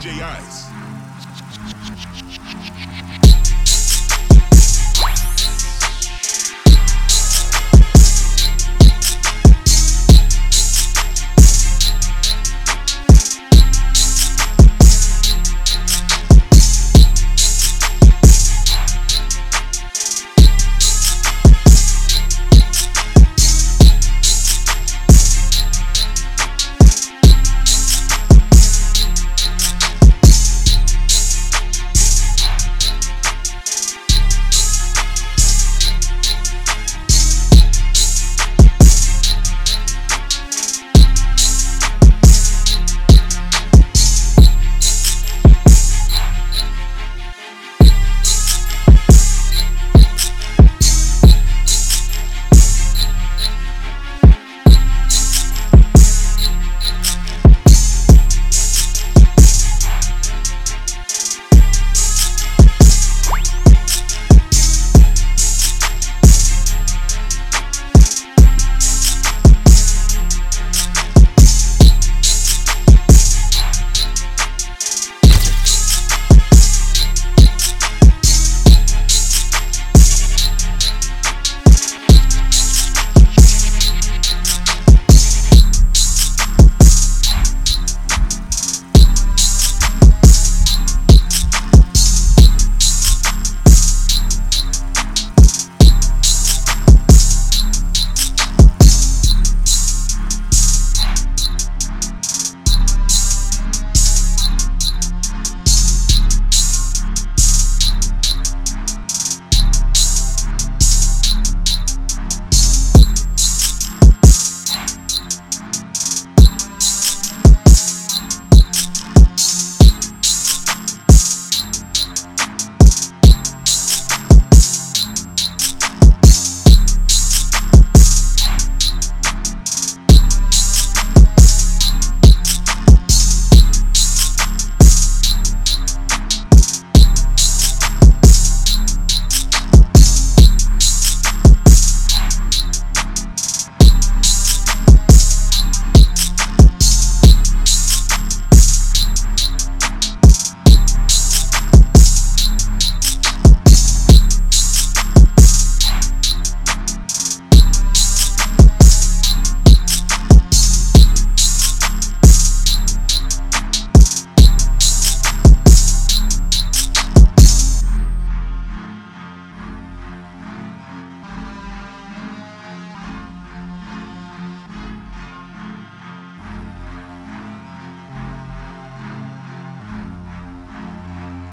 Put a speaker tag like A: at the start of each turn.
A: DJ Ice.